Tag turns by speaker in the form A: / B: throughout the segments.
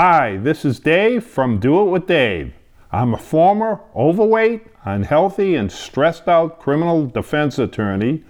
A: Hi, this is Dave from Do It With Dave. I'm a former overweight, unhealthy, and stressed out criminal defense attorney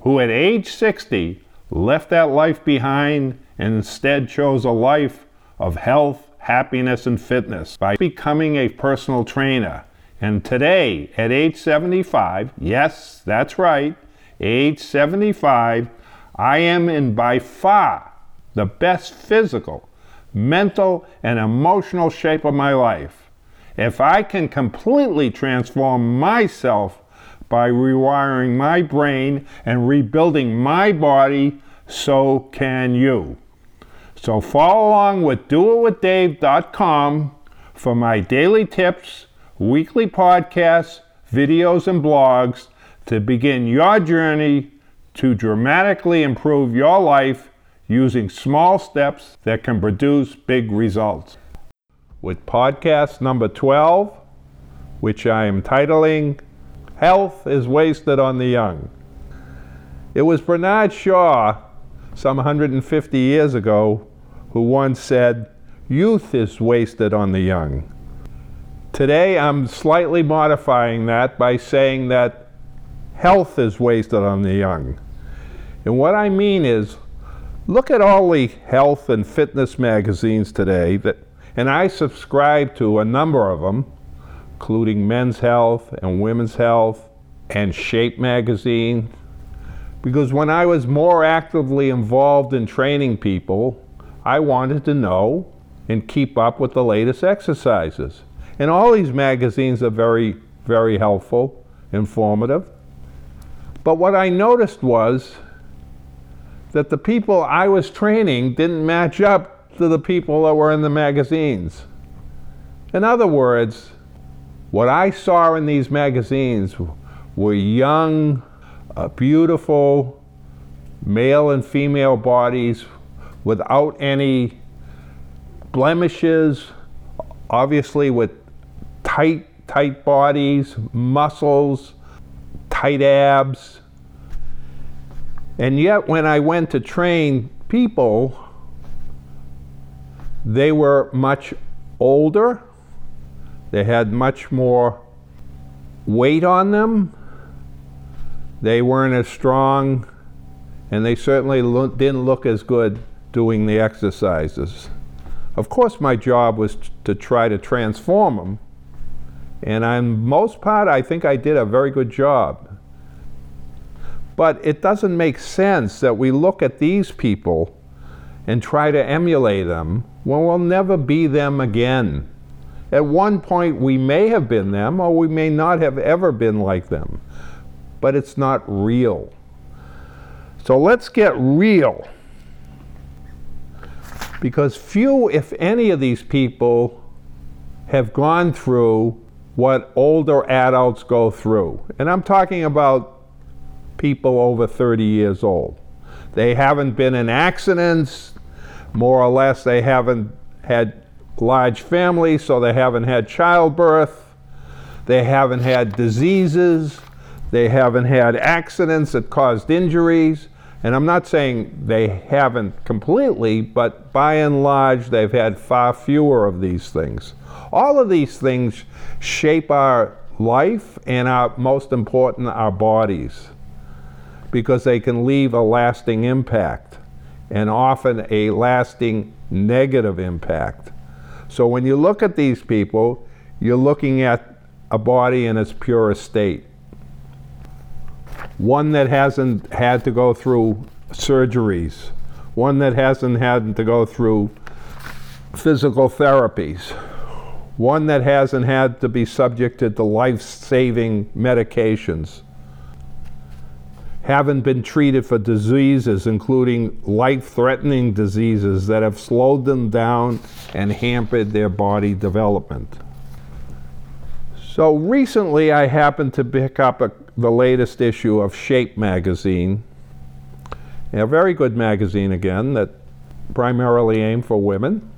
A: who at age 60 left that life behind and instead chose a life of health, happiness, and fitness by becoming a personal trainer. And today, at age 75, yes, that's right, age 75, I am in by far the best physical, mental, and emotional shape of my life. If I can completely transform myself by rewiring my brain and rebuilding my body, so can you. So follow along with doitwithdave.com for my daily tips, weekly podcasts, videos, and blogs to begin your journey to dramatically improve your life using small steps that can produce big results. With podcast number 12, which I am titling Health is Wasted on the Young. It was Bernard Shaw, some 150 years ago, who once said, Youth is wasted on the young. Today I'm slightly modifying that by saying that health is wasted on the young. And what I mean is, look at all the health and fitness magazines today that and I subscribe to a number of them, including Men's Health and Women's Health and Shape Magazine, because when I was more actively involved in training people, I wanted to know and keep up with the latest exercises. And all these magazines are very, very helpful, informative. But what I noticed was that the people I was training didn't match up to the people that were in the magazines. In other words, what I saw in these magazines were young, uh, beautiful male and female bodies without any blemishes, obviously with tight, tight bodies, muscles, tight abs. And yet, when I went to train people, they were much older, they had much more weight on them, they weren't as strong, and they certainly lo- didn't look as good doing the exercises. Of course, my job was t- to try to transform them, and on most part, I think I did a very good job. But it doesn't make sense that we look at these people and try to emulate them when we'll never be them again. At one point, we may have been them, or we may not have ever been like them, but it's not real. So let's get real because few, if any, of these people have gone through what older adults go through. And I'm talking about people over 30 years old. They haven't been in accidents, more or less, they haven't had large families, so they haven't had childbirth, they haven't had diseases, they haven't had accidents that caused injuries. And I'm not saying they haven't completely, but by and large, they've had far fewer of these things. All of these things shape our life and, our, most important, our bodies because they can leave a lasting impact and often a lasting negative impact. So when you look at these people, you're looking at a body in its purest state. One that hasn't had to go through surgeries, one that hasn't had to go through physical therapies, one that hasn't had to be subjected to life saving medications, haven't been treated for diseases, including life threatening diseases that have slowed them down and hampered their body development. So recently, I happened to pick up a, the latest issue of Shape magazine, a very good magazine again that primarily aimed for women.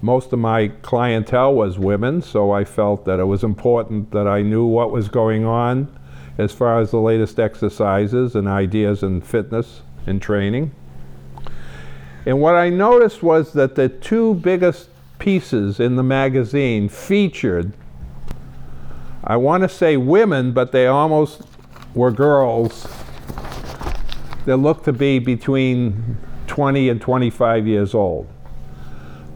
A: Most of my clientele was women, so I felt that it was important that I knew what was going on as far as the latest exercises and ideas in fitness and training. And what I noticed was that the two biggest pieces in the magazine featured, I want to say women, but they almost were girls that looked to be between 20 and 25 years old.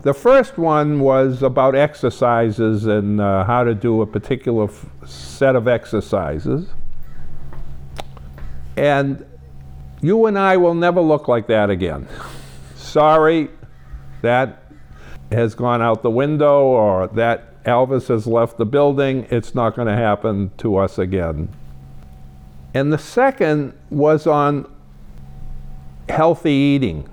A: The first one was about exercises and uh, how to do a particular f- set of exercises. And you and I will never look like that again. Sorry, that has gone out the window or that Elvis has left the building. It's not going to happen to us again. And the second was on healthy eating,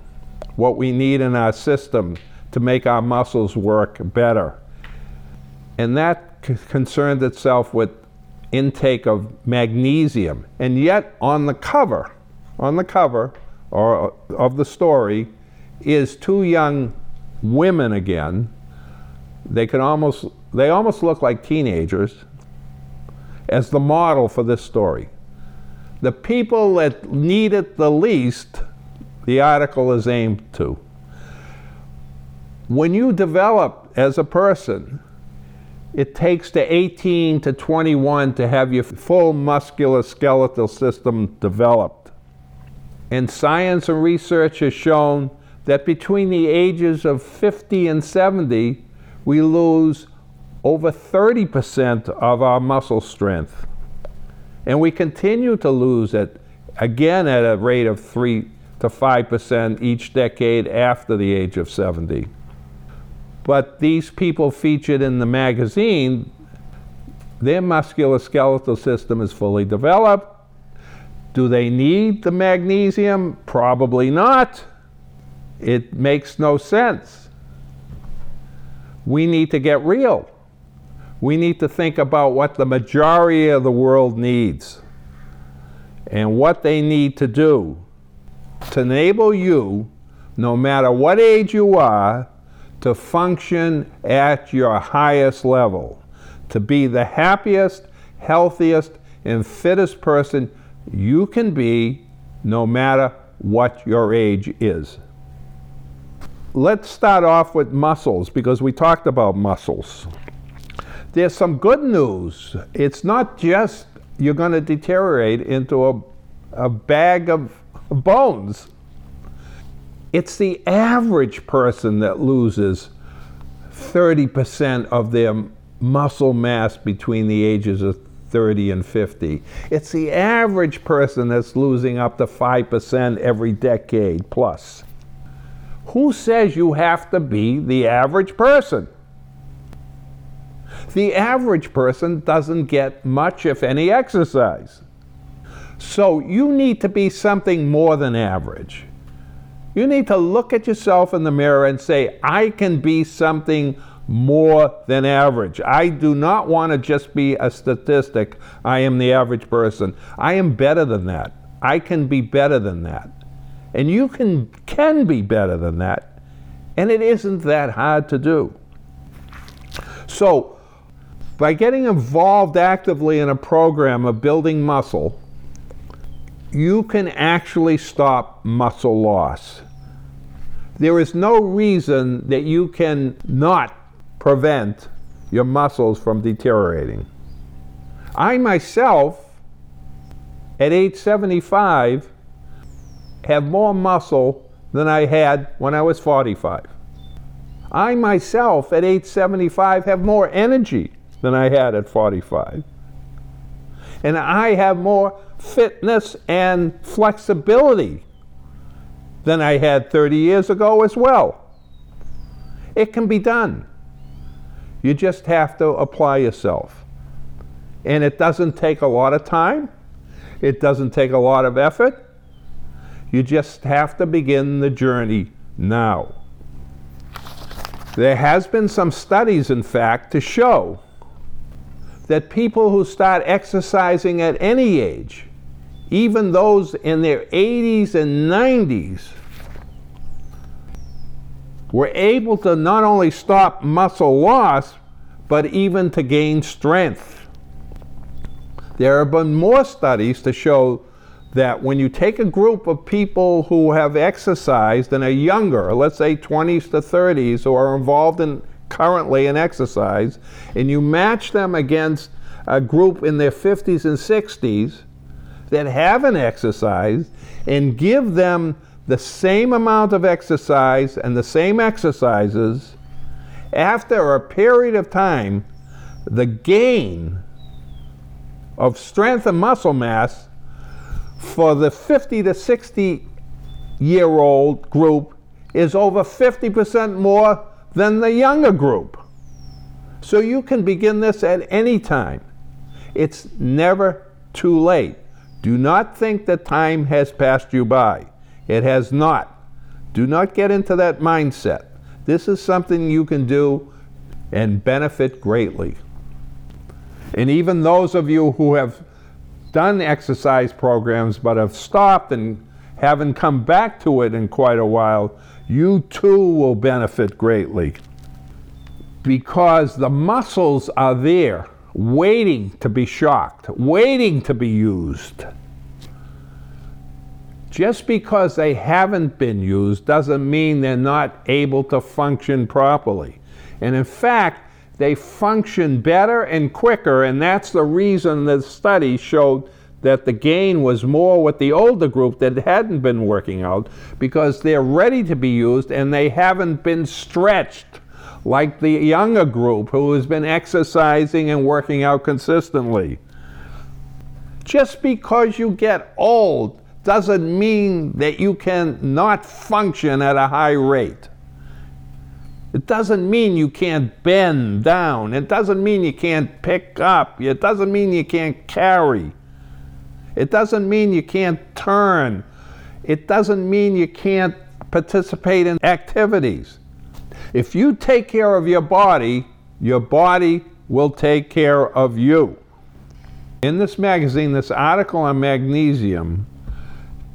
A: what we need in our system to make our muscles work better. And that c- concerned itself with intake of magnesium. And yet, on the cover, on the cover or of the story, is two young women again. They can almost they almost look like teenagers as the model for this story. The people that need it the least, the article is aimed to. When you develop as a person, it takes to 18 to 21 to have your full muscular skeletal system developed. And science and research has shown that between the ages of 50 and 70, we lose over 30% of our muscle strength. And we continue to lose it again at a rate of 3 to 5% each decade after the age of 70. But these people featured in the magazine, their musculoskeletal system is fully developed. Do they need the magnesium? Probably not. It makes no sense. We need to get real. We need to think about what the majority of the world needs and what they need to do to enable you, no matter what age you are, to function at your highest level, to be the happiest, healthiest, and fittest person you can be, no matter what your age is. Let's start off with muscles because we talked about muscles. There's some good news. It's not just you're going to deteriorate into a, a bag of bones. It's the average person that loses 30% of their muscle mass between the ages of 30 and 50. It's the average person that's losing up to 5% every decade plus. Who says you have to be the average person? The average person doesn't get much, if any, exercise. So you need to be something more than average. You need to look at yourself in the mirror and say, I can be something more than average. I do not want to just be a statistic. I am the average person. I am better than that. I can be better than that. And you can, can be better than that. And it isn't that hard to do. So, by getting involved actively in a program of building muscle, you can actually stop muscle loss. There is no reason that you can not prevent your muscles from deteriorating. I myself, at age 75, have more muscle than I had when I was 45. I myself, at age 75, have more energy than I had at 45. And I have more fitness and flexibility than I had 30 years ago as well. It can be done. You just have to apply yourself. And it doesn't take a lot of time, it doesn't take a lot of effort. You just have to begin the journey now. There has been some studies, in fact, to show that people who start exercising at any age, even those in their 80s and 90s, were able to not only stop muscle loss, but even to gain strength. There have been more studies to show that when you take a group of people who have exercised and are younger, let's say 20s to 30s, who are involved in currently in exercise, and you match them against a group in their 50s and 60s that haven't exercised and give them the same amount of exercise and the same exercises, after a period of time, the gain of strength and muscle mass for the 50 to 60 year old group is over 50% more than the younger group. So you can begin this at any time. It's never too late. Do not think that time has passed you by. It has not. Do not get into that mindset. This is something you can do and benefit greatly. And even those of you who have done exercise programs but have stopped and haven't come back to it in quite a while, you too will benefit greatly. Because the muscles are there, waiting to be shocked, waiting to be used. Just because they haven't been used doesn't mean they're not able to function properly. And in fact, they function better and quicker, and that's the reason the study showed that the gain was more with the older group that hadn't been working out because they're ready to be used and they haven't been stretched like the younger group who has been exercising and working out consistently. Just because you get old doesn't mean that you can not function at a high rate. It doesn't mean you can't bend down. It doesn't mean you can't pick up. It doesn't mean you can't carry. It doesn't mean you can't turn. It doesn't mean you can't participate in activities. If you take care of your body, your body will take care of you. In this magazine, this article on magnesium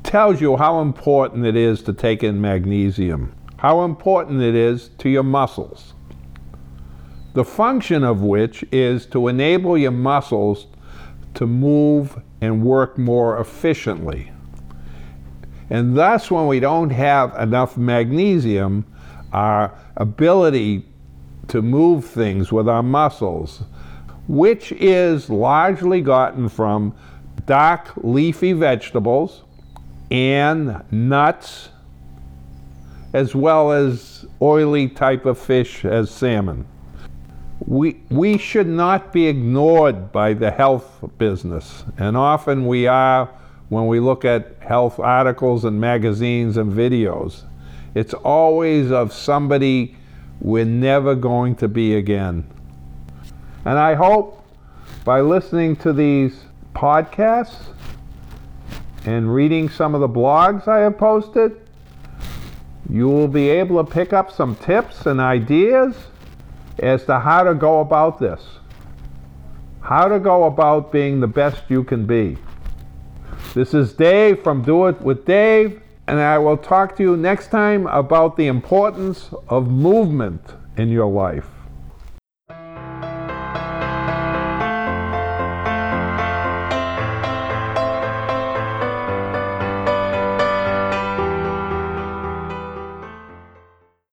A: tells you how important it is to take in magnesium how important it is to your muscles. The function of which is to enable your muscles to move and work more efficiently. And thus, when we don't have enough magnesium, our ability to move things with our muscles, which is largely gotten from dark leafy vegetables and nuts as well as oily type of fish as salmon. We, we should not be ignored by the health business, and often we are when we look at health articles and magazines and videos. It's always of somebody we're never going to be again. And I hope by listening to these podcasts and reading some of the blogs I have posted, you will be able to pick up some tips and ideas as to how to go about this. How to go about being the best you can be. This is Dave from Do It with Dave, and I will talk to you next time about the importance of movement in your life.